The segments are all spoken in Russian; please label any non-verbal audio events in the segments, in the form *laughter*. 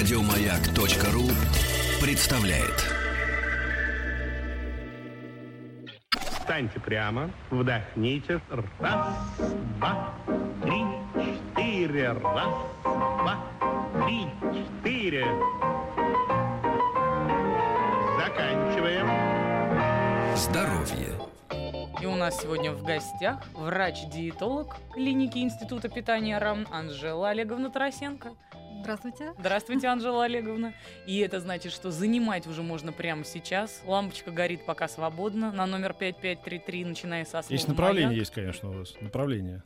Радиомаяк.ру представляет. Встаньте прямо, вдохните. Раз, два, три, четыре. Раз, два, три, четыре. Заканчиваем. Здоровье. И у нас сегодня в гостях врач-диетолог клиники Института питания РАМ Анжела Олеговна Тарасенко. Здравствуйте. Здравствуйте, Анжела Олеговна. И это значит, что занимать уже можно прямо сейчас. Лампочка горит пока свободно на номер 5533, начиная со слова Есть направление, «Маяк». есть, конечно, у вас. Направление.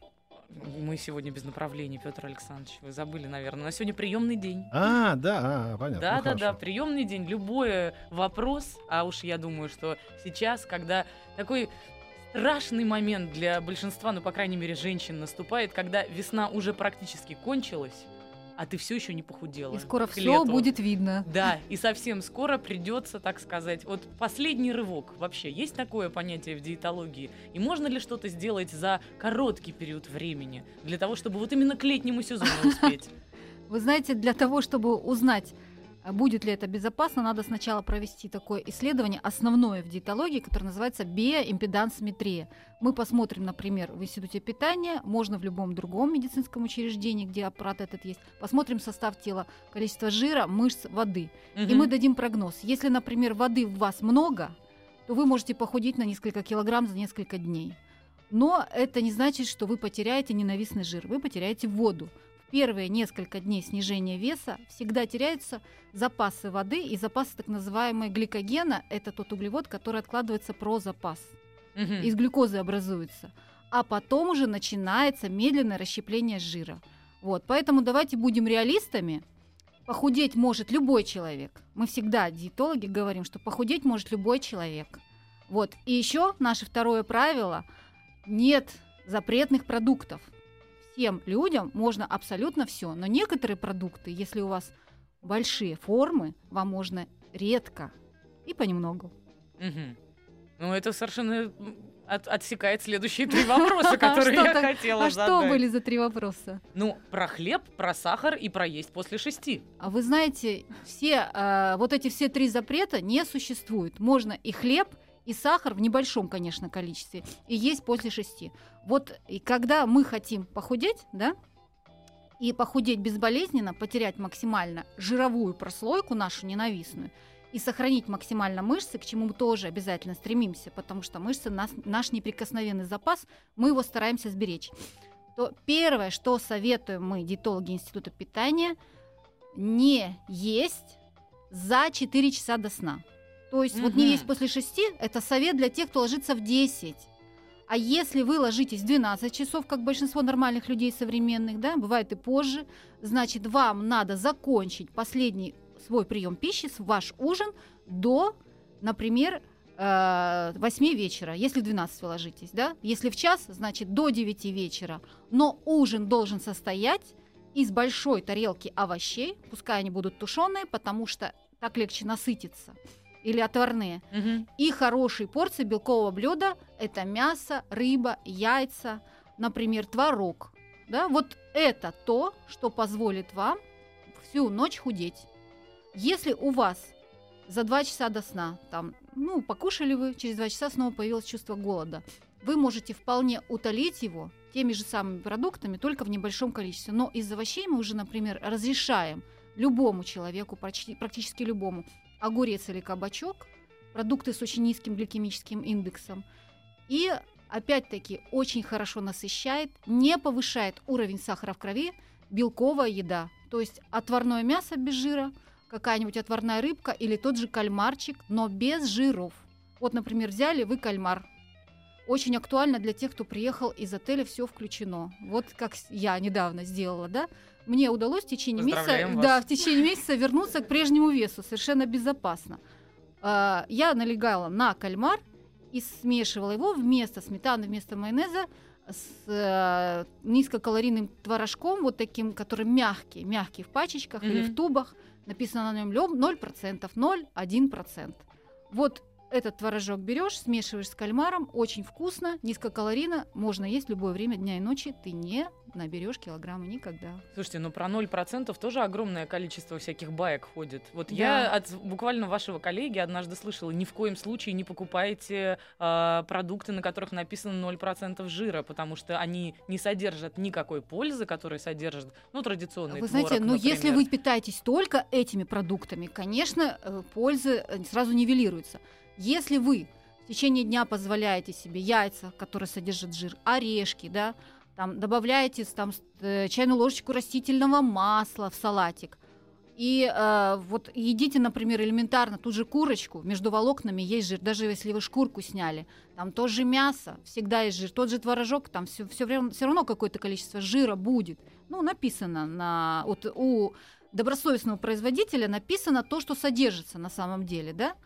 Мы сегодня без направления, Петр Александрович. Вы забыли, наверное. У нас сегодня приемный день. А, да, а, понятно. Да, Ну, да, да, хорошо. приемный день. Любой вопрос, а уж я думаю, что сейчас, когда такой страшный момент для большинства, ну, по крайней мере, женщин наступает, когда весна уже практически кончилась, а ты все еще не похудела. И скоро все будет видно. Да, и совсем скоро придется, так сказать, вот последний рывок. Вообще, есть такое понятие в диетологии? И можно ли что-то сделать за короткий период времени для того, чтобы вот именно к летнему сезону успеть? *laughs* Вы знаете, для того, чтобы узнать, будет ли это безопасно, надо сначала провести такое исследование, основное в диетологии, которое называется биоимпедансметрия. Мы посмотрим, например, в Институте питания, можно в любом другом медицинском учреждении, где аппарат этот есть, посмотрим состав тела, количество жира, мышц, воды. И Мгм. мы дадим прогноз. Если, например, воды в вас много, то вы можете похудеть на несколько килограмм за несколько дней. Но это не значит, что вы потеряете ненавистный жир, вы потеряете воду. В первые несколько дней снижения веса всегда теряются запасы воды и запасы так называемой гликогена. Это тот углевод, который откладывается про запас. Мгм. Из глюкозы образуется. А потом уже начинается медленное расщепление жира. Вот, поэтому давайте будем реалистами. Похудеть может любой человек. Мы всегда, диетологи, говорим, что похудеть может любой человек. Вот. И еще наше второе правило – нет запретных продуктов. Всем людям можно абсолютно все, но некоторые продукты, если у вас большие формы, вам можно редко и понемногу. Мгм. Ну, это совершенно от- отсекает следующие три вопроса, *laughs* которые я хотела А что задать. были за три вопроса? Ну, про хлеб, про сахар и про есть после шести. А вы знаете, все э, вот эти все три запрета не существуют. Можно и хлеб, и сахар в небольшом, конечно, количестве, и есть после шести. Вот и когда мы хотим похудеть, да, и похудеть безболезненно, потерять максимально жировую прослойку нашу ненавистную и сохранить максимально мышцы, к чему мы тоже обязательно стремимся, потому что мышцы нас, наш неприкосновенный запас, мы его стараемся сберечь. То первое, что советуем мы, диетологи Института питания, не есть за 4 часа до сна. То есть вот не есть после 6 это совет для тех, кто ложится в 10. А если вы ложитесь в 12 часов, как большинство нормальных людей современных, да, бывает и позже, значит, вам надо закончить последний свой прием пищи, с- ваш ужин до, например, э, 8 вечера, если в 12 вы ложитесь, да? Если в час, значит, до 9 вечера. Но ужин должен состоять из большой тарелки овощей, пускай они будут тушеные, потому что так легче насытиться, или отварные. Мгм. И хорошие порции белкового блюда – это мясо, рыба, яйца, например, творог. Да? Вот это то, что позволит вам всю ночь худеть. Если у вас за два часа до сна, там, ну, покушали вы, через два часа снова появилось чувство голода, вы можете вполне утолить его теми же самыми продуктами, только в небольшом количестве. Но из овощей мы уже, например, разрешаем любому человеку, практически любому, огурец или кабачок, продукты с очень низким гликемическим индексом. И опять-таки очень хорошо насыщает, не повышает уровень сахара в крови, белковая еда. То есть отварное мясо без жира, какая-нибудь отварная рыбка или тот же кальмарчик, но без жиров. Вот, например, взяли вы кальмар. Очень актуально для тех, кто приехал из отеля, все включено. Вот как я недавно сделала, да? Мне удалось в течение месяца, вас. да, в течение месяца вернуться к прежнему весу, совершенно безопасно. А, Я налегала на кальмар и смешивала его вместо сметаны, вместо майонеза с э, низкокалорийным творожком, вот таким, который мягкий, мягкий в пачечках или Мгм. в тубах. Написано на нем 0%, 0,1%. Вот Этот творожок берешь, смешиваешь с кальмаром, очень вкусно, низкокалорийно, можно есть в любое время дня и ночи, ты не наберешь килограмма никогда. Слушайте, ну про 0% тоже огромное количество всяких баек ходит. Вот Да. я от буквально вашего коллеги однажды слышала, ни в коем случае не покупайте а, продукты, на которых написано 0% жира, потому что они не содержат никакой пользы, которые содержат, ну, традиционный Вы знаете, творог, но если например. вы питаетесь только этими продуктами, конечно, э, пользы э, сразу нивелируется. Если вы в течение дня позволяете себе яйца, которые содержат жир, орешки, да, там добавляете там э, чайную ложечку растительного масла в салатик, и э, вот едите, например, элементарно ту же курочку, между волокнами есть жир, даже если вы шкурку сняли, там тоже мясо, всегда есть жир, тот же творожок, там все, все, все равно какое-то количество жира будет. Ну, написано на, вот у добросовестного производителя написано то, что содержится на самом деле, да?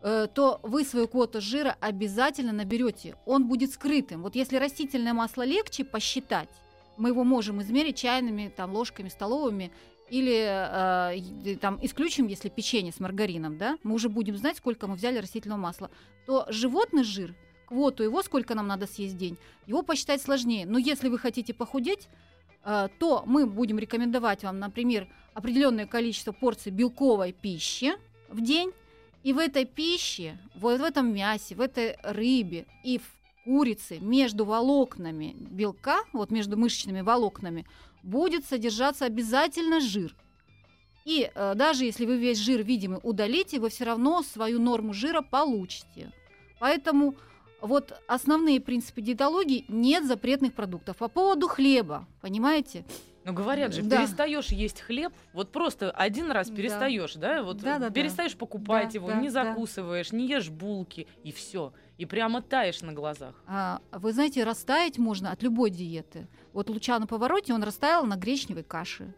Э, то вы свою квоту жира обязательно наберете. Он будет скрытым. Вот если растительное масло легче посчитать, мы его можем измерить чайными там, ложками столовыми или э, там исключим, если печенье с маргарином, да, мы уже будем знать, сколько мы взяли растительного масла, то животный жир, квоту его, сколько нам надо съесть в день, его посчитать сложнее. Но если вы хотите похудеть, э, то мы будем рекомендовать вам, например, определенное количество порций белковой пищи в день, и в этой пище, вот в этом мясе, в этой рыбе и в курице между волокнами белка, вот между мышечными волокнами, будет содержаться обязательно жир. И э, даже если вы весь жир видимый удалите, вы все равно свою норму жира получите. Поэтому вот основные принципы диетологии нет запретных продуктов. По поводу хлеба, понимаете? Ну, говорят же, Да. перестаешь есть хлеб, вот просто один раз Да. перестаешь, да, вот Да-да-да. перестаешь покупать Да, его, да, не да. закусываешь, не ешь булки, и все. И прямо таешь на глазах. А, вы знаете, растаять можно от любой диеты. Вот Лучано Повороте, он растаял на гречневой каше.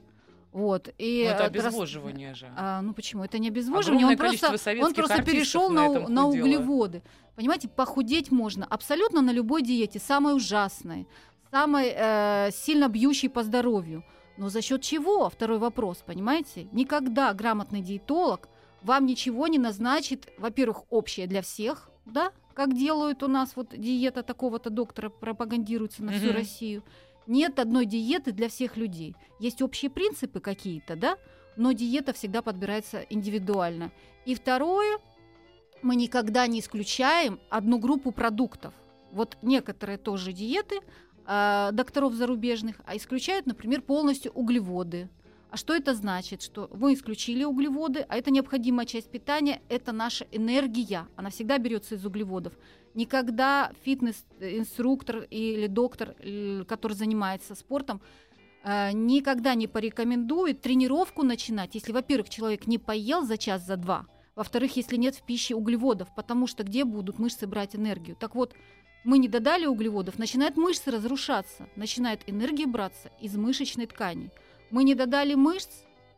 Вот. И Ну, это э, рас- обезвоживание же. А, ну почему? Это не обезвоживание. Огромное Он просто, он просто перешел на на, на углеводы. Понимаете, похудеть можно абсолютно на любой диете, самой ужасной, самой э, сильно бьющей по здоровью. Но за счет чего? Второй вопрос, понимаете? Никогда грамотный диетолог вам ничего не назначит, во-первых, общее для всех, да, как делают у нас вот диета такого-то доктора пропагандируется на всю Мгм. Россию. Нет одной диеты для всех людей. Есть общие принципы какие-то, да, но диета всегда подбирается индивидуально. И второе, мы никогда не исключаем одну группу продуктов. Вот некоторые тоже диеты э, докторов зарубежных, а исключают, например, полностью углеводы. А что это значит? Что мы исключили углеводы, а это необходимая часть питания, это наша энергия, она всегда берется из углеводов. Никогда фитнес-инструктор или доктор, э, который занимается спортом, э, никогда не порекомендует тренировку начинать, если, во-первых, человек не поел за час, за два, во-вторых, если нет в пище углеводов, потому что где будут мышцы брать энергию? Так вот, мы не додали углеводов, начинают мышцы разрушаться, начинает энергия браться из мышечной ткани. Мы не додали мышц,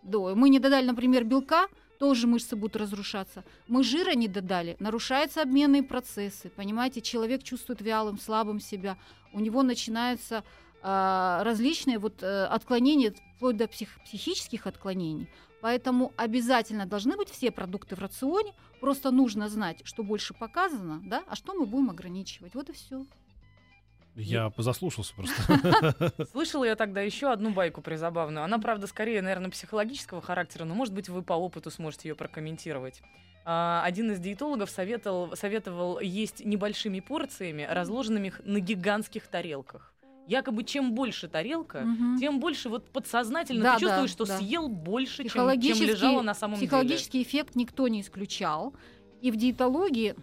да, мы не додали, например, белка, тоже мышцы будут разрушаться. Мы жира не додали, нарушаются обменные процессы. Понимаете, человек чувствует вялым, слабым себя. У него начинаются а, различные вот, э, отклонения, вплоть до псих- психических отклонений. Поэтому обязательно должны быть все продукты в рационе. Просто нужно знать, что больше показано, да, а что мы будем ограничивать. Вот и все. Я заслушался просто. *laughs* Слышала я тогда еще одну байку призабавную. Она, правда, скорее, наверное, психологического характера, но, может быть, вы по опыту сможете ее прокомментировать. А, Один из диетологов советовал, советовал есть небольшими порциями, разложенными на гигантских тарелках. Якобы чем больше тарелка, Мгм. тем больше вот подсознательно Да, ты чувствуешь, да, что да. съел больше, чем, чем Психологический- лежало на самом деле. Психологический эффект никто не исключал. И в диетологии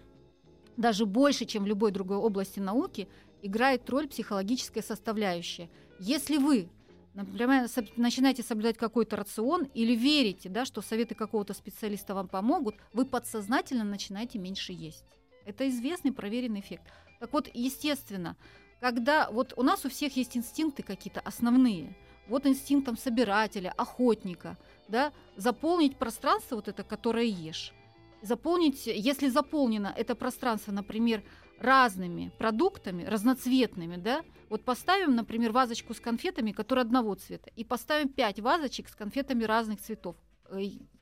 даже больше, чем в любой другой области науки, играет роль психологическая составляющая. Если вы например, начинаете соблюдать какой-то рацион или верите, да, что советы какого-то специалиста вам помогут, вы подсознательно начинаете меньше есть. Это известный проверенный эффект. Так вот, естественно, когда вот у нас у всех есть инстинкты какие-то основные, вот инстинктом собирателя, охотника, да, заполнить пространство вот это, которое ешь, заполнить, если заполнено это пространство, например, разными продуктами, разноцветными, да, вот поставим, например, вазочку с конфетами, которые одного цвета, и поставим пять вазочек с конфетами разных цветов.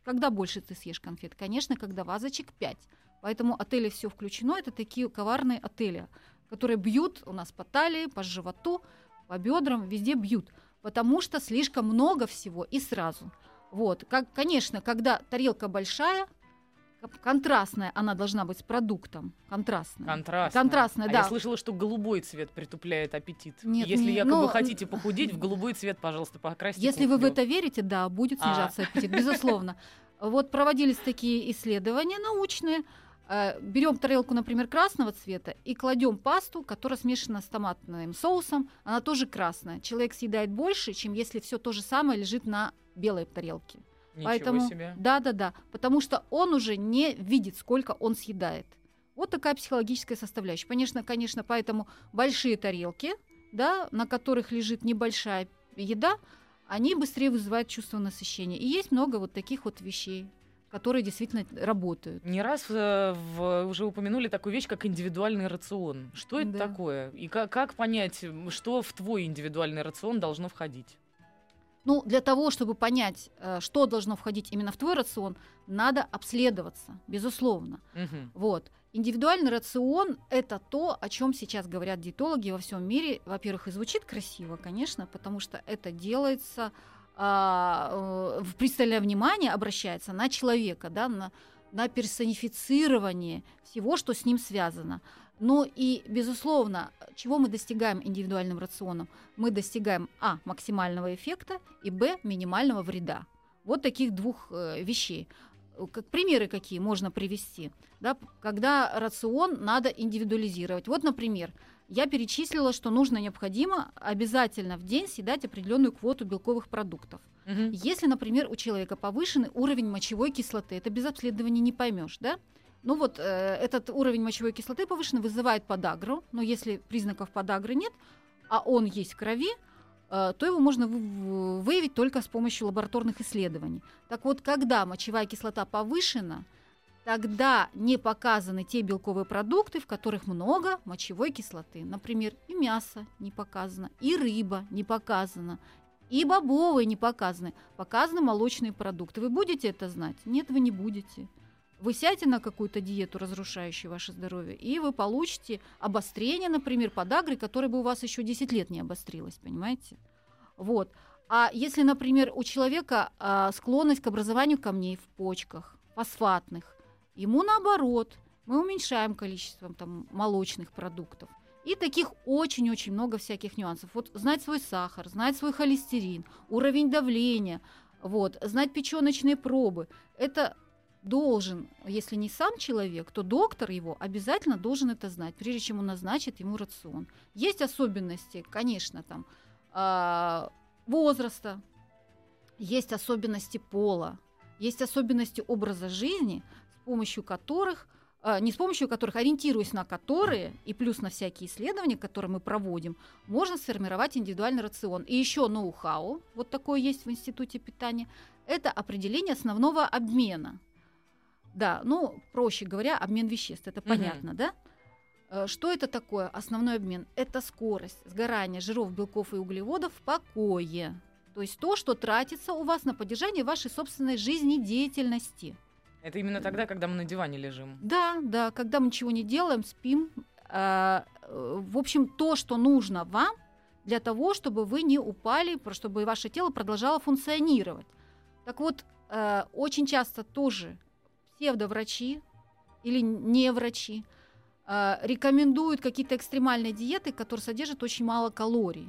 Когда больше ты съешь конфет? Конечно, когда вазочек 5. Поэтому отели все включено, это такие коварные отели, которые бьют у нас по талии, по животу, по бедрам, везде бьют, потому что слишком много всего и сразу. Вот, как, конечно, когда тарелка большая, контрастная, она должна быть с продуктом, контрастная. Контрастная. Контрастная, А да. я слышала, что голубой цвет притупляет аппетит. Нет, Если не- якобы ну, хотите похудеть, в голубой цвет, пожалуйста, покрасьте Если вы в кухню. это верите, да, будет А. снижаться аппетит, безусловно. Вот проводились такие исследования научные. Э, Берем тарелку, например, красного цвета и кладем пасту, которая смешана с томатным соусом. Она тоже красная. Человек съедает больше, чем если все то же самое лежит на белой тарелке. Ничего Поэтому, себе. да, да, да, потому что он уже не видит, сколько он съедает. Вот такая психологическая составляющая. Конечно, конечно, поэтому большие тарелки, да, на которых лежит небольшая еда, они быстрее вызывают чувство насыщения. И есть много вот таких вот вещей, которые действительно работают. Не раз э, в- уже упомянули такую вещь, как индивидуальный рацион. Что это Да. такое? И как, как понять, что в твой индивидуальный рацион должно входить? Ну, для того, чтобы понять, э, что должно входить именно в твой рацион, надо обследоваться, безусловно. Мгм. Вот. Индивидуальный рацион – это то, о чем сейчас говорят диетологи во всем мире. Во-первых, и звучит красиво, конечно, потому что это делается, а, э, пристальное внимание обращается на человека, да, на, на персонифицирование всего, что с ним связано. Ну и, безусловно, чего мы достигаем индивидуальным рационом? Мы достигаем, а, максимального эффекта, и, б, минимального вреда. Вот таких двух э, вещей. Как примеры какие можно привести, да, когда рацион надо индивидуализировать. Вот, например, я перечислила, что нужно необходимо обязательно в день съедать определенную квоту белковых продуктов. Мгм. Если, например, у человека повышенный уровень мочевой кислоты, это без обследования не поймешь, да? Ну вот э, этот уровень мочевой кислоты повышенный вызывает подагру, но если признаков подагры нет, а он есть в крови, э, то его можно выявить только с помощью лабораторных исследований. Так вот, когда мочевая кислота повышена, тогда не показаны те белковые продукты, в которых много мочевой кислоты. Например, и мясо не показано, и рыба не показана, и бобовые не показаны. Показаны молочные продукты. Вы будете это знать? Нет, вы не будете. Вы сядете на какую-то диету, разрушающую ваше здоровье, и вы получите обострение, например, подагры, которое бы у вас еще 10 лет не обострилось, понимаете? Вот. А если, например, у человека а, склонность к образованию камней в почках, фосфатных, ему наоборот, мы уменьшаем количество там, молочных продуктов. И таких очень-очень много всяких нюансов. Вот знать свой сахар, знать свой холестерин, уровень давления, вот, знать печеночные пробы. Это должен, если не сам человек, то доктор его обязательно должен это знать, прежде чем он назначит ему рацион. Есть особенности, конечно, там а, возраста, есть особенности пола, есть особенности образа жизни, помощью которых а, не с помощью которых, ориентируясь на которые, и плюс на всякие исследования, которые мы проводим, можно сформировать индивидуальный рацион. И еще ноу-хау, вот такое есть в Институте питания, это определение основного обмена. Да, ну, проще говоря, обмен веществ, это Мгм. понятно, да? Э, Что это такое основной обмен? Это скорость сгорания жиров, белков и углеводов в покое. То есть то, что тратится у вас на поддержание вашей собственной жизнедеятельности. Это именно тогда, когда мы на диване лежим. Да, да, когда мы ничего не делаем, спим. э, э, В общем, то, что нужно вам для того, чтобы вы не упали, чтобы ваше тело продолжало функционировать. Так вот, э, очень часто тоже псевдоврачи или не врачи э, рекомендуют какие-то экстремальные диеты, которые содержат очень мало калорий.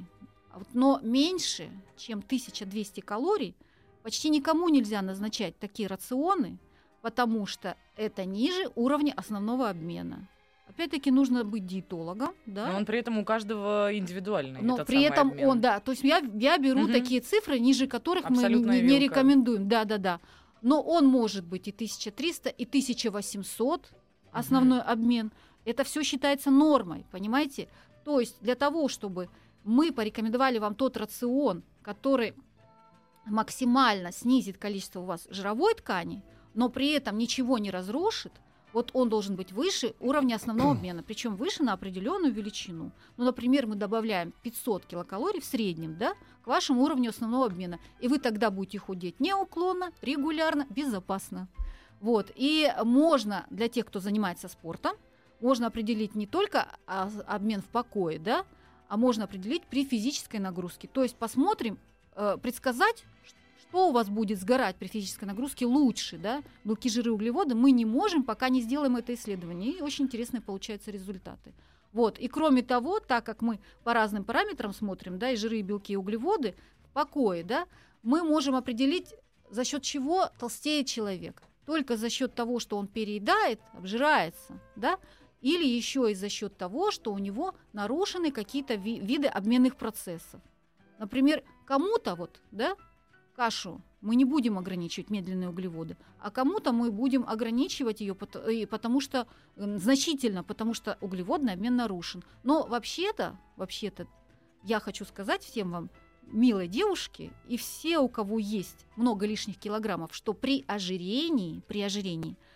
А Но меньше, чем 1200 калорий, почти никому нельзя назначать такие рационы, потому что это ниже уровня основного обмена. Опять-таки нужно быть диетологом, да? Но он при этом у каждого индивидуальный. Но при этом обмен. он, да, то есть я, я беру Мгм. такие цифры, ниже которых мы не, Абсолютная не- не вилка. рекомендуем, да, да, да. Но он может быть и 1300, и 1800 основной обмен. Это все считается нормой, понимаете? То есть для того, чтобы мы порекомендовали вам тот рацион, который максимально снизит количество у вас жировой ткани, но при этом ничего не разрушит, вот он должен быть выше уровня основного *clears throat* обмена, причем выше на определенную величину. Ну, например, мы добавляем 500 килокалорий в среднем, да, к вашему уровню основного обмена, и вы тогда будете худеть неуклонно, регулярно, безопасно. Вот. И можно для тех, кто занимается спортом, можно определить не только а, обмен в покое, да, а можно определить при физической нагрузке. То есть посмотрим, э, предсказать, что у вас будет сгорать при физической нагрузке лучше, да, белки, жиры, углеводы, мы не можем, пока не сделаем это исследование. И очень интересные получаются результаты. Вот. И кроме того, так как мы по разным параметрам смотрим, да, и жиры, и белки, и углеводы в покое, да, мы можем определить, за счет чего толстеет человек. Только за счет того, что он переедает, обжирается, да, или еще и за счет того, что у него нарушены какие-то ви- виды обменных процессов. Например, кому-то вот, да, кашу мы не будем ограничивать медленные углеводы, а кому-то мы будем ограничивать ее, потому что значительно, потому что углеводный обмен нарушен. Но вообще-то, вообще-то, я хочу сказать всем вам, милой девушки, и все, у кого есть много лишних килограммов, что при ожирении, при ожирении –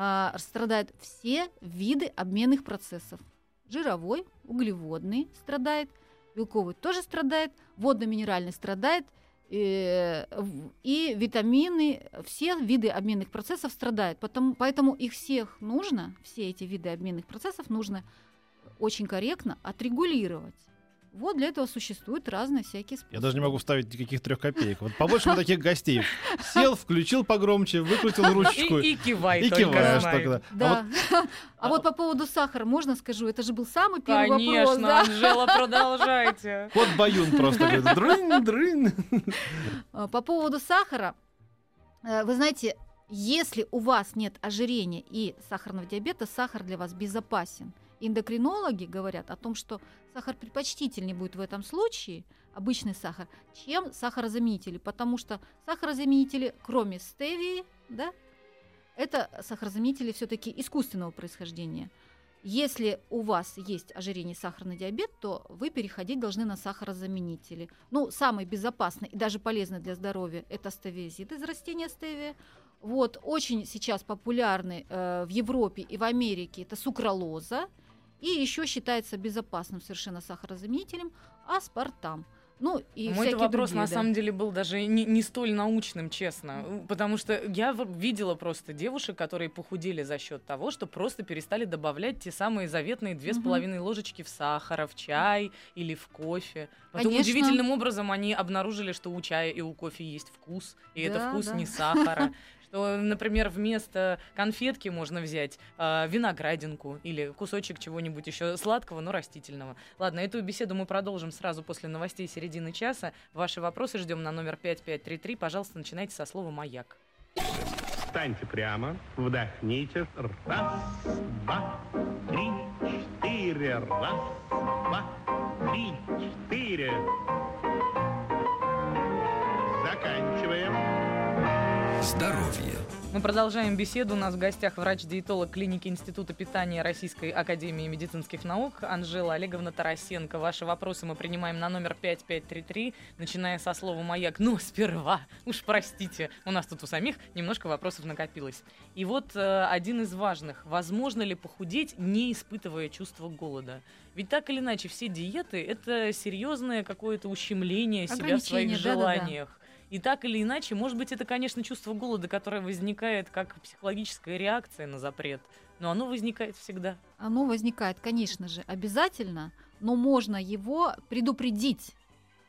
а, страдают все виды обменных процессов. Жировой, углеводный страдает, белковый тоже страдает, водно-минеральный страдает, и, э, и витамины, все виды обменных процессов страдают. Потому, поэтому их всех нужно, все эти виды обменных процессов нужно очень корректно отрегулировать. Вот для этого существуют разные всякие способы. Я даже не могу вставить никаких трех копеек. Вот побольше таких гостей. Сел, включил погромче, выкрутил *laughs* ручку. И, и кивай И киваешь только. Да. А, вот... *laughs* а вот по поводу сахара можно скажу? Это же был самый первый Конечно, вопрос. Да? Анжела, *laughs* продолжайте. Кот Баюн просто говорит, дрын, дрын. А, по поводу сахара, э, вы знаете, если у вас нет ожирения и сахарного диабета, сахар для вас безопасен. Эндокринологи говорят о том, что сахар предпочтительнее будет в этом случае, обычный сахар, чем сахарозаменители, потому что сахарозаменители, кроме стевии, да, это сахарозаменители все-таки искусственного происхождения. Если у вас есть ожирение сахарный диабет, то вы переходить должны на сахарозаменители. Ну, самый безопасный и даже полезный для здоровья – это стевиазид из растения стевия. Вот, очень сейчас популярны э, в Европе и в Америке это сукралоза – и еще считается безопасным совершенно сахарозаменителем аспартам. Ну, и Мой вопрос другие, на да. самом деле был даже не, не столь научным, честно. Потому что я видела просто девушек, которые похудели за счет того, что просто перестали добавлять те самые заветные две с половиной ложечки в сахар, в чай или в кофе. Потом Конечно. удивительным образом они обнаружили, что у чая и у кофе есть вкус, и это Да, вкус да. не *laughs* сахара. Что, например, вместо конфетки можно взять э, виноградинку или кусочек чего-нибудь еще сладкого, но растительного. Ладно, эту беседу мы продолжим сразу после новостей середины часа. Ваши вопросы ждем на номер 5533. Пожалуйста, начинайте со слова «Маяк». Встаньте прямо, вдохните. Раз, два, три, четыре. Раз, два, три, четыре. Заканчиваем. Здоровье. Мы продолжаем беседу. У нас в гостях врач-диетолог клиники Института питания Российской Академии медицинских наук Анжела Олеговна Тарасенко. Ваши вопросы мы принимаем на номер 5533, начиная со слова «Маяк». Но сперва, уж простите, у нас тут у самих немножко вопросов накопилось. И вот э, один из важных. Возможно ли похудеть, не испытывая чувство голода? Ведь так или иначе, все диеты — это серьезное какое-то ущемление себя в своих да-да-да. желаниях. И так или иначе, может быть, это, конечно, чувство голода, которое возникает как психологическая реакция на запрет, но оно возникает всегда. Оно возникает, конечно же, обязательно, но можно его предупредить.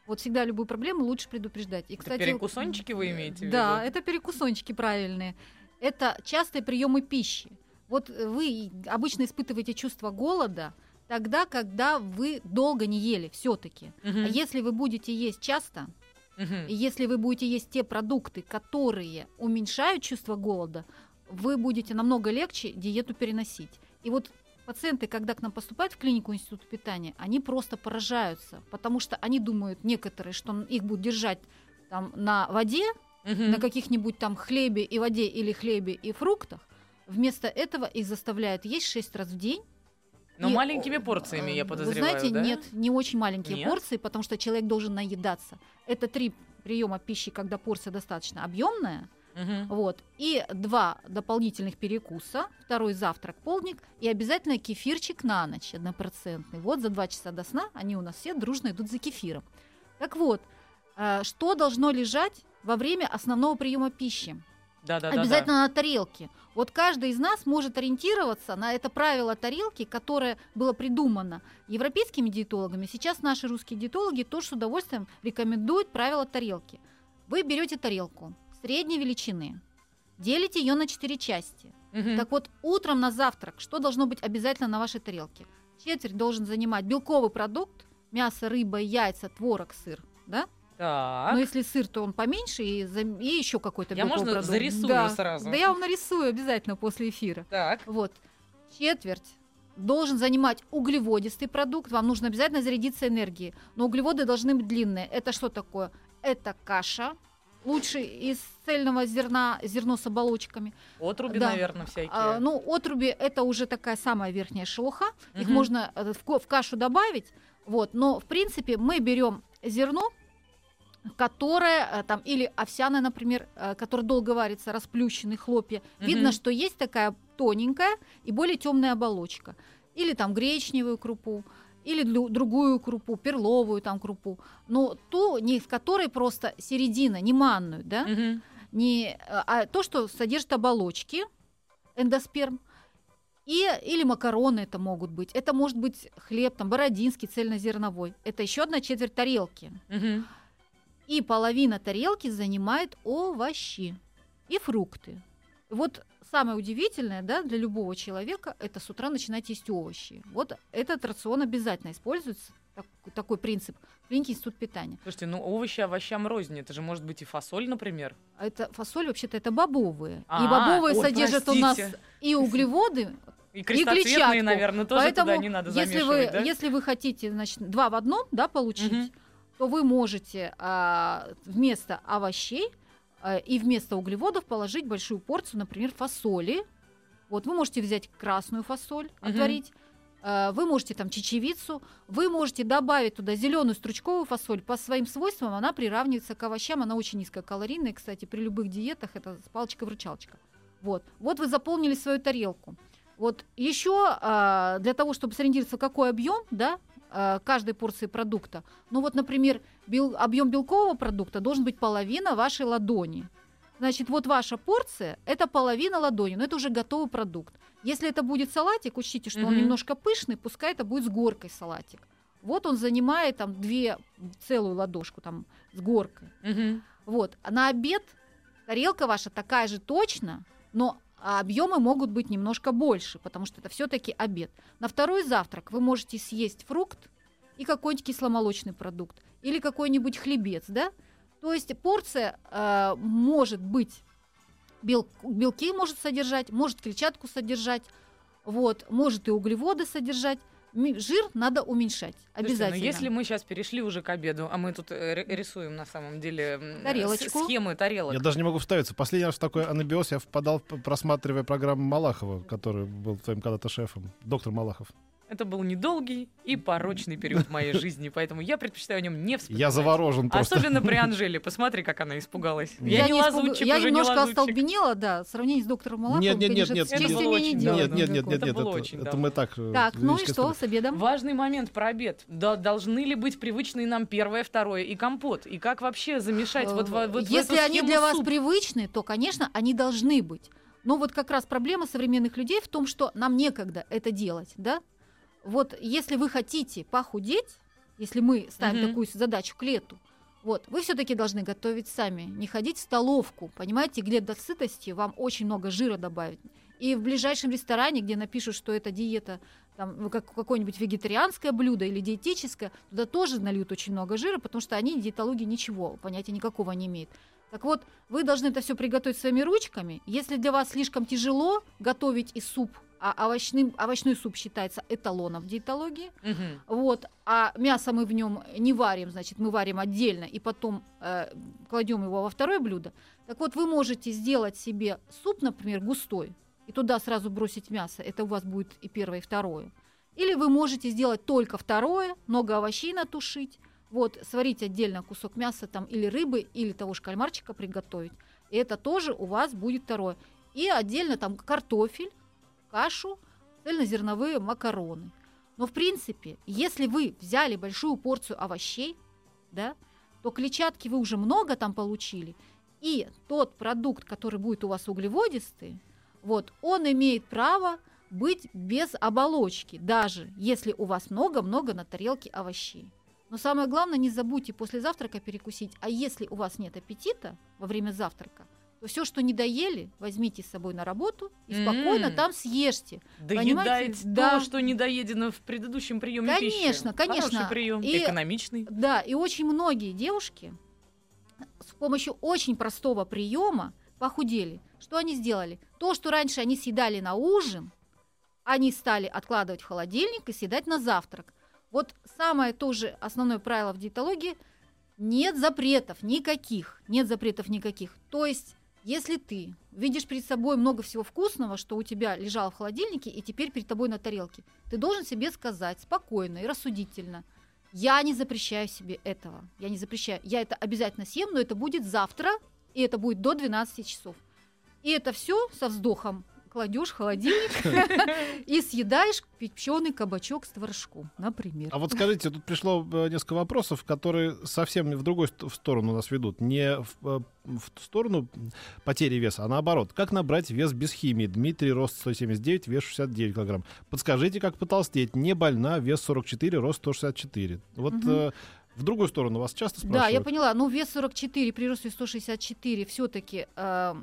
Вот всегда любую проблему лучше предупреждать. И, Это перекусончики вы имеете в Да, виду? это перекусончики правильные. Это частые приемы пищи. Вот вы обычно испытываете чувство голода тогда, когда вы долго не ели все-таки. Мгм. А если вы будете есть часто, Мгм. и если вы будете есть те продукты, которые уменьшают чувство голода, вы будете намного легче диету переносить. И вот пациенты, когда к нам поступают в клинику Института питания, они просто поражаются, потому что они думают, некоторые, что их будут держать там, на воде, Мгм. на каких-нибудь там хлебе и воде или хлебе и фруктах. Вместо этого их заставляют есть 6 раз в день. Но И, маленькими порциями, я э, подозреваю, Вы знаете, да? нет, не очень маленькие Нет? порции, потому что человек должен наедаться. Это три приема пищи, когда порция достаточно объемная, Мгм. вот, и два дополнительных перекуса, второй завтрак, полдник, и обязательно кефирчик на ночь однопроцентный. Вот за два часа до сна они у нас все дружно идут за кефиром. Так вот, э, что должно лежать во время основного приема пищи? Да, да, да. обязательно на тарелке. Вот каждый из нас может ориентироваться на это правило тарелки, которое было придумано европейскими диетологами. Сейчас наши русские диетологи тоже с удовольствием рекомендуют правило тарелки. Вы берете тарелку средней величины, делите ее на четыре части. Мгм. Так вот, утром на завтрак что должно быть обязательно на вашей тарелке? Четверть должен занимать белковый продукт, мясо, рыба, яйца, творог, сыр. Да? Так. Но если сыр, то он поменьше и, за- и еще какой-то Я, можно, продукт. зарисую да. сразу? Да я вам нарисую обязательно после эфира. Так. Вот. Четверть должен занимать углеводистый продукт. Вам нужно обязательно зарядиться энергией. Но углеводы должны быть длинные. Это что такое? Это каша. Лучше из цельного зерна, зерно с оболочками. Отруби, Да. наверное, всякие. А, ну, отруби это уже такая самая верхняя шелуха. Их Мгм. можно э, в, в кашу добавить. Вот. Но, в принципе, мы берем зерно, которое э, там, или овсяное, например, э, которое долго варится, расплющенные хлопья. Видно, Мгм. что есть такая тоненькая и более темная оболочка. Или там гречневую крупу, или дру- другую крупу, перловую там крупу. Но ту, не в которой просто середина, не манную, да? Мгм. не, а то, что содержит оболочки, эндосперм, и, или макароны это могут быть. Это может быть хлеб, там, бородинский, цельнозерновой. Это еще одна четверть тарелки. Мгм. И половина тарелки занимает овощи и фрукты. Вот самое удивительное да, для любого человека – это с утра начинать есть овощи. Вот этот рацион обязательно используется, так- такой принцип, в клинике институт питания. Слушайте, ну овощи овощам рознь. Это же может быть и фасоль, например. А Это фасоль вообще-то это бобовые. А, и бобовые ой, содержат у нас простите. и углеводы, И крестоцветные, клетчатку. наверное, тоже Поэтому, туда не надо если вы, да? если вы хотите, значит, два в одном, да, получить, Мгм. То вы можете а, вместо овощей а, и вместо углеводов положить большую порцию, например, фасоли. Вот вы можете взять красную фасоль, отварить. а, Вы можете там чечевицу, вы можете добавить туда зеленую стручковую фасоль. По своим свойствам она приравнивается к овощам, она очень низкокалорийная, кстати, при любых диетах это с палочкой-выручалочка. Вот. вот вы заполнили свою тарелку. Вот еще а, для того, чтобы сориентироваться, какой объем, да, а, каждой порции продукта. Ну вот, например, бел- объем белкового продукта должен быть половина вашей ладони. Значит, вот ваша порция – это половина ладони, но это уже готовый продукт. Если это будет салатик, учтите, что он Мгм. немножко пышный, пускай это будет с горкой салатик. Вот он занимает там две, целую ладошку там с горкой. Мгм. Вот. А на обед тарелка ваша такая же точно, но объемы могут быть немножко больше, потому что это все-таки обед. На второй завтрак вы можете съесть фрукт и какой-нибудь кисломолочный продукт или какой-нибудь хлебец, да? То есть порция э, может быть бел- белки может содержать, может клетчатку содержать, вот, может и углеводы содержать. Жир надо уменьшать Слушайте, обязательно. но если мы сейчас перешли уже к обеду, а мы тут э, рисуем на самом деле м, Тарелочку. схемы тарелок. Я даже не могу вставиться. Последний раз в такой анабиоз я впадал, просматривая программу Малахова, который был твоим когда-то шефом. Доктор Малахов. Это был недолгий и порочный период в моей жизни, поэтому я предпочитаю о нем не вспоминать. Я заворожен просто. Особенно при Анжеле. Посмотри, как она испугалась. Я Я, не не испуг- лазутчик, я уже не немножко лазутчик. остолбенела, да, в сравнении с доктором Малаховым, Нет, нет, нет, нет, не. Нет, нет, нет, Это нет, нет, было это, очень это давно. мы так. э, Так, ну и что с обедом? Важный момент про обед. Да, должны ли быть привычные нам первое, второе и компот? И как вообще замешать вот, во- вот Если эту они для вас привычны, то, конечно, они должны быть. Но вот как раз проблема современных людей в том, что нам некогда это делать, да? Вот если вы хотите похудеть, если мы ставим Мгм. такую задачу к лету, вот, вы все-таки должны готовить сами, не ходить в столовку, понимаете, где до сытости вам очень много жира добавить. И в ближайшем ресторане, где напишут, что это диета, там, ну, как какое-нибудь вегетарианское блюдо или диетическое, туда тоже нальют очень много жира, потому что они диетологии ничего, понятия никакого не имеют. Так вот, вы должны это все приготовить своими ручками. Если для вас слишком тяжело готовить и суп, а овощным, овощной суп считается эталоном в диетологии, Мгм. вот, а мясо мы в нем не варим, значит, мы варим отдельно и потом э, кладем его во второе блюдо. Так вот, вы можете сделать себе суп, например, густой, и туда сразу бросить мясо. Это у вас будет и первое, и второе. Или вы можете сделать только второе, много овощей натушить, вот, сварить отдельно кусок мяса там или рыбы, или того же кальмарчика приготовить. И это тоже у вас будет второе. И отдельно там картофель, кашу, цельнозерновые макароны. Но в принципе, если вы взяли большую порцию овощей, да, то клетчатки вы уже много там получили, И тот продукт, который будет у вас углеводистый, вот, он имеет право быть без оболочки, даже если у вас много-много на тарелке овощей. Но самое главное, не забудьте после завтрака перекусить. А если у вас нет аппетита во время завтрака, то все, что не доели, возьмите с собой на работу и спокойно там съешьте. Доедать Понимаете? то, Да. что недоедено в предыдущем приеме пищи. Конечно, конечно. Прием, И- экономичный. Да, и очень многие девушки с помощью очень простого приема похудели. Что они сделали? То, что раньше они съедали на ужин, они стали откладывать в холодильник и съедать на завтрак. Вот самое тоже основное правило в диетологии – нет запретов никаких, нет запретов никаких. То есть, если ты видишь перед собой много всего вкусного, что у тебя лежало в холодильнике и теперь перед тобой на тарелке, ты должен себе сказать спокойно и рассудительно – я не запрещаю себе этого. Я не запрещаю. Я это обязательно съем, но это будет завтра, и это будет до 12 часов. И это все со вздохом кладешь в холодильник *laughs* и съедаешь печеный кабачок с творожком, например. А вот скажите, тут пришло э, несколько вопросов, которые совсем в другую сторону нас ведут. Не в, э, в сторону потери веса, а наоборот. Как набрать вес без химии? Дмитрий, рост 179, вес 69 килограмм. Подскажите, как потолстеть? Не больна, вес 44, рост 164. Вот э, в другую сторону вас часто спрашивают? Да, я поняла. Ну, вес 44 при росте 164 все-таки Мла-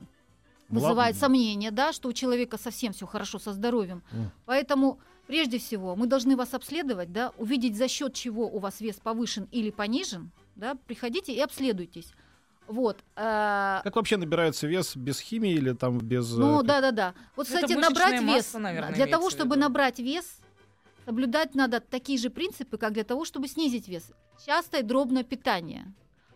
вызывает сомнение, да, что у человека совсем все хорошо со здоровьем. М. Поэтому прежде всего мы должны вас обследовать, да, увидеть за счет чего у вас вес повышен или понижен, да, приходите и обследуйтесь. Вот. э, Как вообще набирается вес без химии или там без... э, ну, да, да, да. Вот, кстати, набрать вес. масса, наверное, для того, чтобы набрать вес, соблюдать надо такие же принципы, как для того, чтобы снизить вес. Частое дробное питание.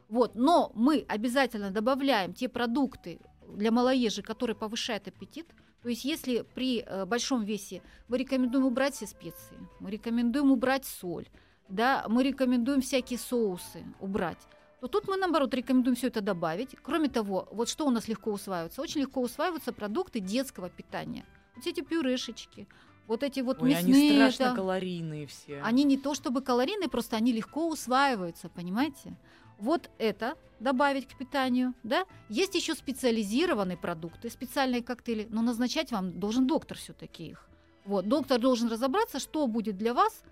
Вот. Но мы обязательно добавляем те продукты для малоежи, которые повышают аппетит. То есть, если при э, большом весе мы рекомендуем убрать все специи, мы рекомендуем убрать соль, да, мы рекомендуем всякие соусы убрать, то тут мы, наоборот, рекомендуем все это добавить. Кроме того, вот что у нас легко усваивается? Очень легко усваиваются продукты детского питания. Вот эти пюрешечки, вот эти вот Ой, они мясные. страшно да. калорийные все. Они не то чтобы калорийные, просто они легко усваиваются, понимаете? Вот это добавить к питанию, да? Есть еще специализированные продукты, специальные коктейли, но назначать вам должен доктор все-таки их. Вот, доктор должен разобраться, что будет для вас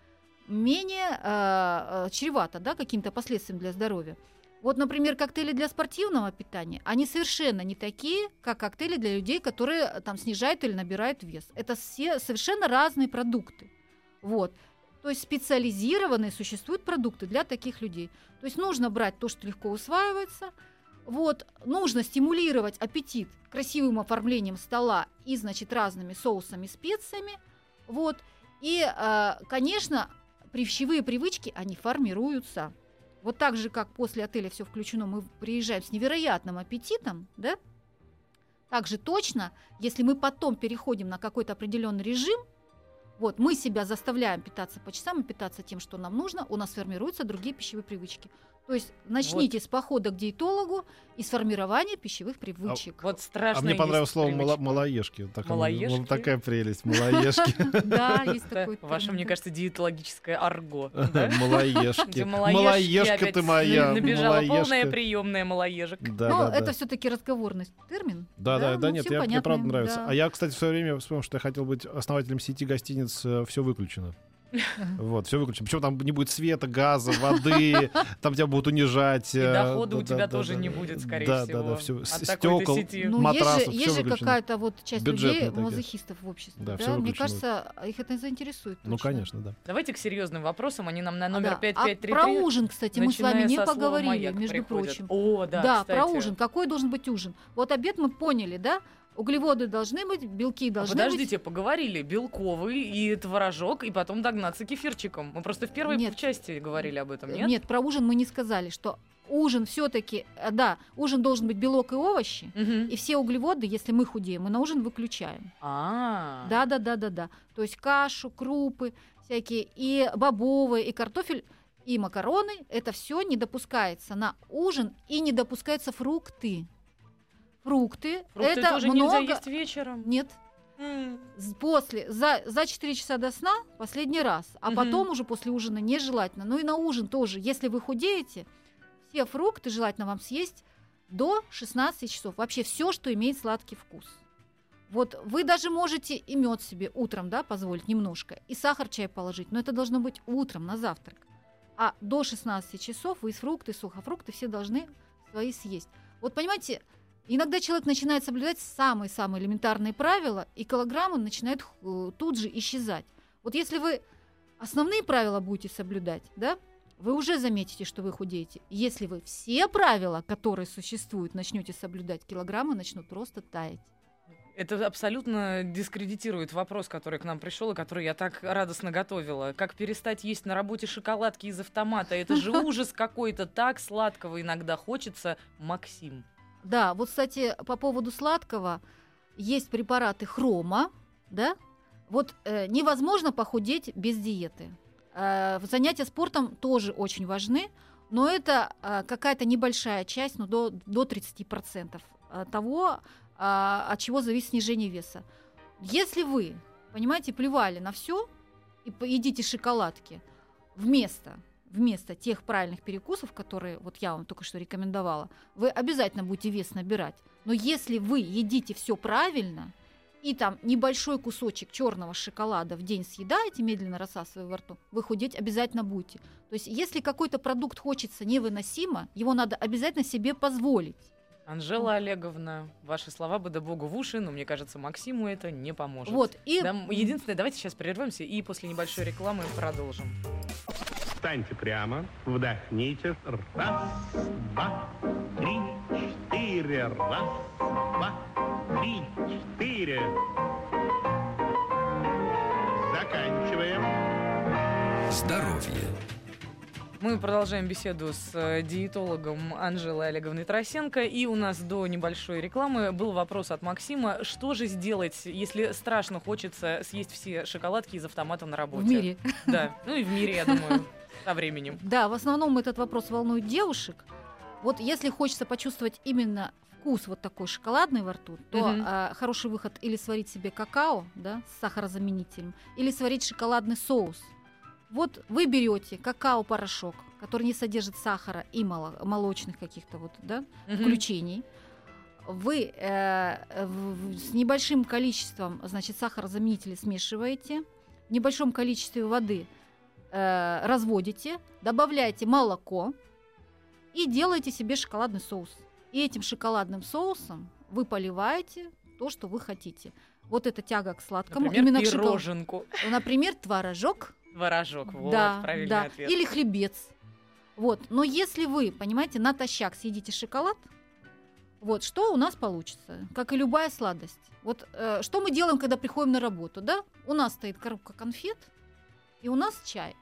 менее э, чревато, да, каким-то последствием для здоровья. Вот, например, коктейли для спортивного питания, они совершенно не такие, как коктейли для людей, которые э, там снижают или набирают вес. Это все совершенно разные продукты. Вот. То есть специализированные существуют продукты для таких людей. То есть нужно брать то, что легко усваивается. Вот, нужно стимулировать аппетит красивым оформлением стола и, значит, разными соусами, специями. Вот. И, э, конечно, пищевые привычки, они формируются. Вот так же, как после отеля все включено, мы приезжаем с невероятным аппетитом, да? Так же точно, если мы потом переходим на какой-то определенный режим, вот, мы себя заставляем питаться по часам и питаться тем, что нам нужно, у нас формируются другие пищевые привычки. То есть начните с похода к диетологу и с формирования пищевых привычек. Вот А страшно. мне понравилось слово мало- малоежки. Так, Малоежки? вот такая прелесть, малоежки. *laughs* Да, есть такой Ваше, мне кажется, диетологическое арго. да? *laughs* Малоежки. Малоежка ты моя. Набежала полная приемная малоежек. Да, Ну, это все-таки разговорный термин. Да, да, да, ну, нет, мне правда нравится. А я, кстати, в свое время вспомнил, что я хотел быть основателем сети гостиниц «Все выключено». Вот, все выключено. Причем там не будет света, газа, воды, *laughs* там тебя будут унижать. И э, дохода у да, тебя да, тоже да, не да. будет, скорее да, всего. Да, да, все. от такой-то Стекол, матрасов, есть же, какая-то вот часть людей, мазохистов в обществе. Да, Да, всё Мне кажется, их это заинтересует. Ну, конечно, да. Давайте к серьезным вопросам. Они нам на А, номер да. 5533. А про ужин, кстати, мы с вами не поговорили, между прочим. О, да, про кстати. ужин. Какой должен быть ужин? Вот обед мы поняли, да? Углеводы должны быть, белки А должны Подождите, поговорили. Белковый и творожок, и потом догнаться кефирчиком. Мы просто в первой Нет. части говорили об этом, быть. нет? Нет, про ужин мы не сказали, что ужин все-таки, да, ужин должен быть белок и овощи. Мгм. И все углеводы, если мы худеем, мы на ужин выключаем. А. Да, да, да, да, да. То есть кашу, крупы всякие, и бобовые, и картофель, и макароны, это все не допускается на ужин, и не допускаются фрукты. Фрукты, Фрукты это тоже много... нельзя есть вечером. Нет, с- после, за, за 4 часа до сна последний раз, а Мгм. потом уже после ужина нежелательно. Ну и на ужин тоже, если вы худеете, все фрукты желательно вам съесть до 16 часов. Вообще все, что имеет сладкий вкус. Вот вы даже можете и мед себе утром, да, позволить немножко, и сахар чай положить, но это должно быть утром на завтрак. А до 16 часов вы из фрукты, сухофрукты все должны свои съесть. Вот понимаете, иногда человек начинает соблюдать самые-самые элементарные правила, и килограммы начинают э, тут же исчезать. Вот если вы основные правила будете соблюдать, да, вы уже заметите, что вы худеете. Если вы все правила, которые существуют, начнете соблюдать, килограммы начнут просто таять. Это абсолютно дискредитирует вопрос, который к нам пришел и который я так радостно готовила. Как перестать есть на работе шоколадки из автомата? Это же *laughs* ужас какой-то. Так сладкого иногда хочется. Максим. Да, вот, кстати, по поводу сладкого, есть препараты хрома, да? Вот э, невозможно похудеть без диеты. Э, занятия спортом тоже очень важны, но это э, какая-то небольшая часть, ну, до, до 30% э, того, а, от чего зависит снижение веса. Если вы, понимаете, плевали на все и едите шоколадки вместо вместо тех правильных перекусов, которые вот я вам только что рекомендовала, вы обязательно будете вес набирать. Но если вы едите все правильно и там небольшой кусочек черного шоколада в день съедаете, медленно рассасывая во рту, вы худеть обязательно будете. То есть если какой-то продукт хочется невыносимо, его надо обязательно себе позволить. Анжела Олеговна, ваши слова бы да богу в уши, но мне кажется, Максиму это не поможет. Вот, и... Да, единственное, давайте сейчас прервемся и после небольшой рекламы продолжим. Встаньте прямо, вдохните. Раз, два, три, четыре. Раз, два, три, четыре. Заканчиваем. Здоровье. Мы продолжаем беседу с э, диетологом Анжелой Олеговной Тарасенко. И у нас до небольшой рекламы был вопрос от Максима. Что же сделать, если страшно хочется съесть все шоколадки из автомата на работе? В мире. Да, ну и в мире, я думаю, со временем. Да, в основном этот вопрос волнует девушек. Вот если хочется почувствовать именно вкус вот такой шоколадный во рту, то Мгм. а, хороший выход или сварить себе какао, да, с сахарозаменителем, или сварить шоколадный соус. Вот вы берете какао-порошок, который не содержит сахара и моло- молочных каких-то вот, да, Мгм. включений. Вы э, в- в- с небольшим количеством, значит, сахарозаменителя смешиваете, в небольшом количестве воды э, разводите, добавляете молоко и делаете себе шоколадный соус. И этим шоколадным соусом вы поливаете то, что вы хотите. Вот эта тяга к сладкому, Например, именно к шоколаду. пироженку. Например, творожок, Творожок, вот, да, правильный да. ответ. Или хлебец. Вот. Но если вы, понимаете, натощак съедите шоколад, вот что у нас получится, как и любая сладость. Вот э, что мы делаем, когда приходим на работу, да? У нас стоит коробка конфет, и у нас чай.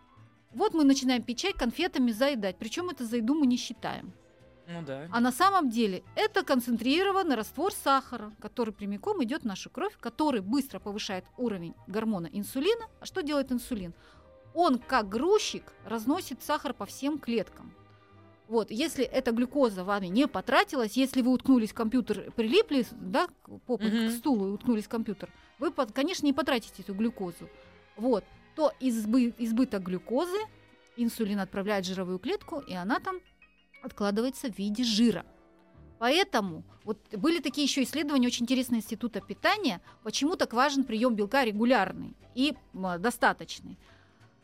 Вот мы начинаем пить чай конфетами заедать, причем это за еду мы не считаем. Ну да. А на самом деле это концентрированный раствор сахара, который прямиком идет в нашу кровь, который быстро повышает уровень гормона инсулина. А что делает инсулин? Он как грузчик разносит сахар по всем клеткам. Вот, если эта глюкоза вами не потратилась, если вы уткнулись в компьютер, прилипли, да, попой Мгм. к стулу и уткнулись в компьютер, вы, конечно, не потратите эту глюкозу. Вот, то избы- избыток глюкозы инсулин отправляет в жировую клетку, и она там откладывается в виде жира. Поэтому вот были такие еще исследования очень интересные института питания, почему так важен прием белка регулярный и достаточный.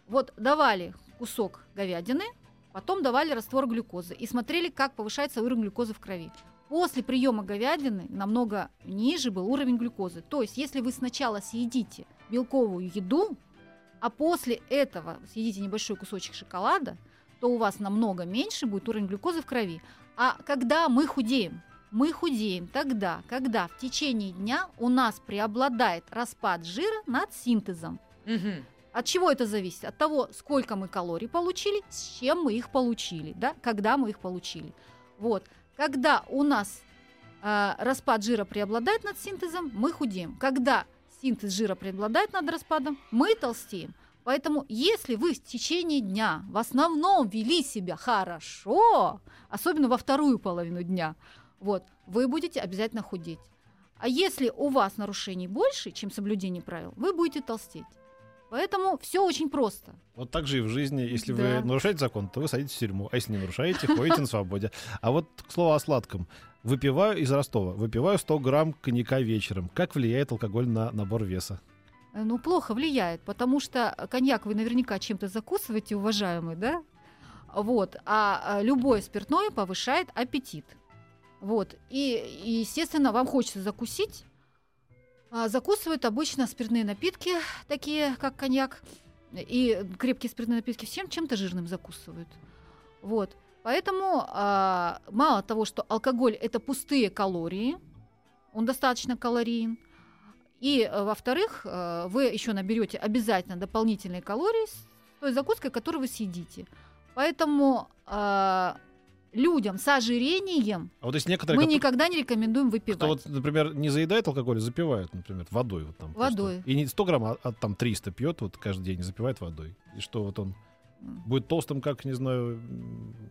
Вот давали кусок говядины, потом давали раствор глюкозы и смотрели, как повышается уровень глюкозы в крови. После приема говядины намного ниже был уровень глюкозы. То есть, если вы сначала съедите белковую еду, а после этого съедите небольшой кусочек шоколада, то у вас намного меньше будет уровень глюкозы в крови. А когда мы худеем? Мы худеем тогда, когда в течение дня у нас преобладает распад жира над синтезом. Мгм. От чего это зависит? От того, сколько мы калорий получили, с чем мы их получили, да, когда мы их получили. Вот. Когда у нас э, распад жира преобладает над синтезом, мы худеем. Когда синтез жира преобладает над распадом, мы толстеем. Поэтому, если вы в течение дня в основном вели себя хорошо, особенно во вторую половину дня, вот, вы будете обязательно худеть. А если у вас нарушений больше, чем соблюдение правил, вы будете толстеть. Поэтому все очень просто. Вот так же и в жизни. Если Да. вы нарушаете закон, то вы садитесь в тюрьму. А если не нарушаете, ходите на свободе. А вот к слову о сладком. Выпиваю из Ростова. Выпиваю 100 грамм коньяка вечером. Как влияет алкоголь на набор веса? Э, Ну, плохо влияет, потому что коньяк вы наверняка чем-то закусываете, уважаемый, да? Вот. А а, любое спиртное повышает аппетит. Вот. И, и, естественно, вам хочется закусить. А закусывают обычно спиртные напитки, такие как коньяк, и крепкие спиртные напитки всем чем-то жирным закусывают. Вот. Поэтому а, мало того, что алкоголь это пустые калории, он достаточно калориен, и, э, во-вторых, э, вы еще наберете обязательно дополнительные калории с той закуской, которую вы съедите. Поэтому э, людям с ожирением А вот есть некоторые, мы которые- никогда не рекомендуем выпивать. кто вот, например, не заедает алкоголь, а запивает, например, водой. Вот там просто. Водой. И не 100 грамм, а, а там 300 пьет вот каждый день и запивает водой. И что вот он будет толстым, как, не знаю,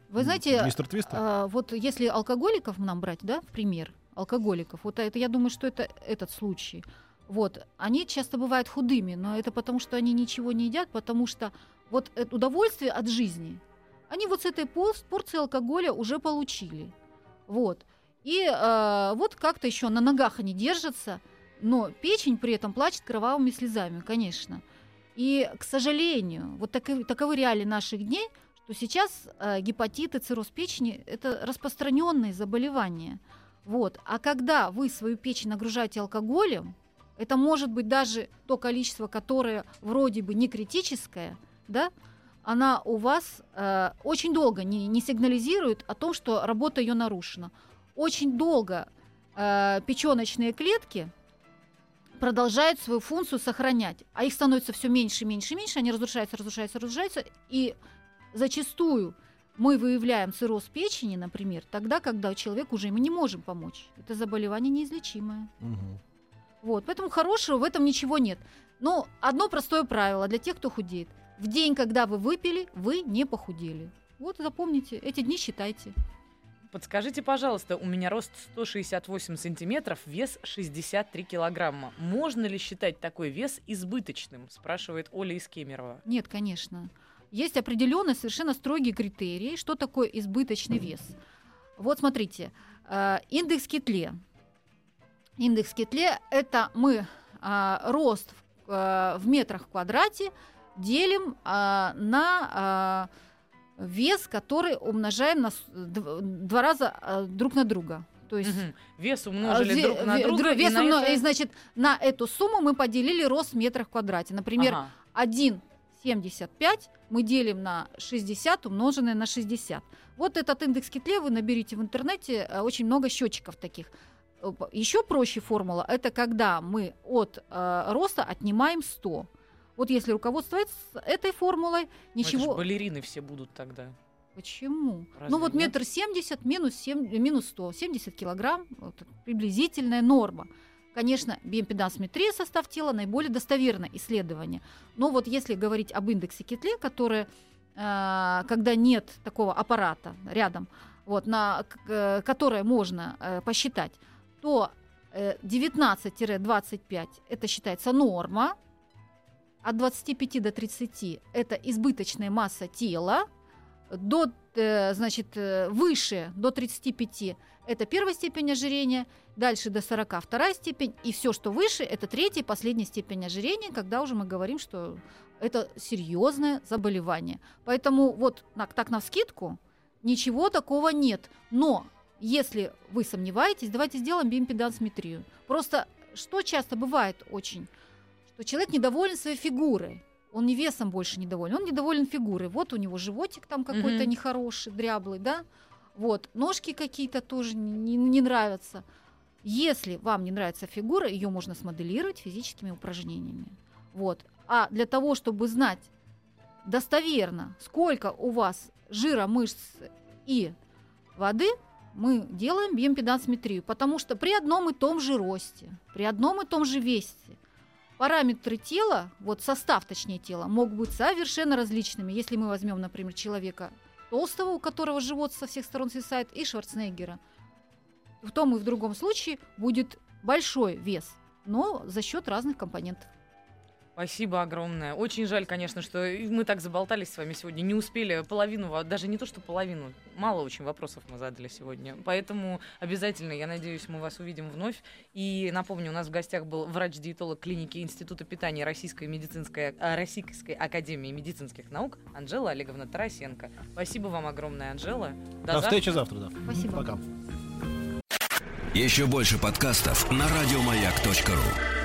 Вы знаете, мистер Твистер? А, вот если алкоголиков нам брать, да, в пример, алкоголиков, вот это, я думаю, что это этот случай. Вот, они часто бывают худыми, но это потому, что они ничего не едят, потому что вот это удовольствие от жизни, они вот с этой пор- порции алкоголя уже получили. Вот. И э, вот как-то еще на ногах они держатся, но печень при этом плачет кровавыми слезами, конечно. И, к сожалению, вот таковы, таковы реалии наших дней, что сейчас э, гепатит цирроз печени – это распространенные заболевания. Вот. А когда вы свою печень нагружаете алкоголем, это может быть даже то количество, которое вроде бы не критическое, да, она у вас э, очень долго не, не сигнализирует о том, что работа ее нарушена. Очень долго э, печеночные клетки продолжают свою функцию сохранять, а их становится все меньше, меньше, меньше, они разрушаются, разрушаются, разрушаются, и зачастую мы выявляем цирроз печени, например, тогда, когда человек уже мы не можем помочь. Это заболевание неизлечимое. Мгм. Вот, поэтому хорошего в этом ничего нет. Но одно простое правило для тех, кто худеет. В день, когда вы выпили, вы не похудели. Вот запомните, эти дни считайте. Подскажите, пожалуйста, у меня рост 168 сантиметров, вес 63 килограмма. Можно ли считать такой вес избыточным? Спрашивает Оля из Кемерово. Нет, конечно. Есть определенные совершенно строгие критерии, что такое избыточный вес. Вот смотрите, э, индекс Китле. Индекс Китле – это мы э, рост в, э, в метрах в квадрате делим э, на э, вес, который умножаем на два раза э, друг на друга. То есть Мгм. Вес умножили а, ве- друг на ве- друга. дру- и вес на умно- это- и, значит, на эту сумму мы поделили рост в метрах в квадрате. Например, Ага. 1,75 мы делим на 60, умноженное на 60. Вот этот индекс Китле вы наберите в интернете, очень много счетчиков таких. Еще проще формула – это когда мы от э, роста отнимаем 100. Вот если руководствоваться этой формулой, Ну, это ничего... балерины все будут тогда. Почему? Разве ну вот нет? метр семьдесят минус, семь- минус 100, 70 килограмм, вот, приблизительная норма. Конечно, биомпедансметрия состав тела наиболее достоверное исследование. Но вот если говорить об индексе Китле, который, э, когда нет такого аппарата рядом, вот, на, э, которое можно э, посчитать, то э, 19-25 это считается норма, от 25 до 30 это избыточная масса тела, до, э, значит, э, выше, до 35 это первая степень ожирения, дальше до 40 вторая степень, и все, что выше, это третья и последняя степень ожирения, когда уже мы говорим, что это серьезное заболевание. Поэтому вот так на вскидку ничего такого нет. Но если вы сомневаетесь, давайте сделаем биимпедансметрию. Просто что часто бывает очень, что человек недоволен своей фигурой. Он не весом больше недоволен, он недоволен фигурой. Вот у него животик там какой-то Мгм. нехороший, дряблый, да? Вот, ножки какие-то тоже не, не нравятся. Если вам не нравится фигура, ее можно смоделировать физическими упражнениями. Вот. А для того, чтобы знать достоверно, сколько у вас жира, мышц и воды, мы делаем биомпедансметрию, потому что при одном и том же росте, при одном и том же весе параметры тела, вот состав, точнее, тела, могут быть совершенно различными. Если мы возьмем, например, человека толстого, у которого живот со всех сторон свисает, и Шварценеггера, в том и в другом случае будет большой вес, но за счет разных компонентов. Спасибо огромное. Очень жаль, конечно, что мы так заболтались с вами сегодня, не успели половину, даже не то, что половину, мало очень вопросов мы задали сегодня. Поэтому обязательно, я надеюсь, мы вас увидим вновь. И напомню, у нас в гостях был врач-диетолог клиники Института питания Российской медицинской, а, Российской академии медицинских наук Анжела Олеговна Тарасенко. Спасибо вам огромное, Анжела. До, встречи завтра, да. Спасибо. Пока. Еще больше подкастов на радиомаяк.ру.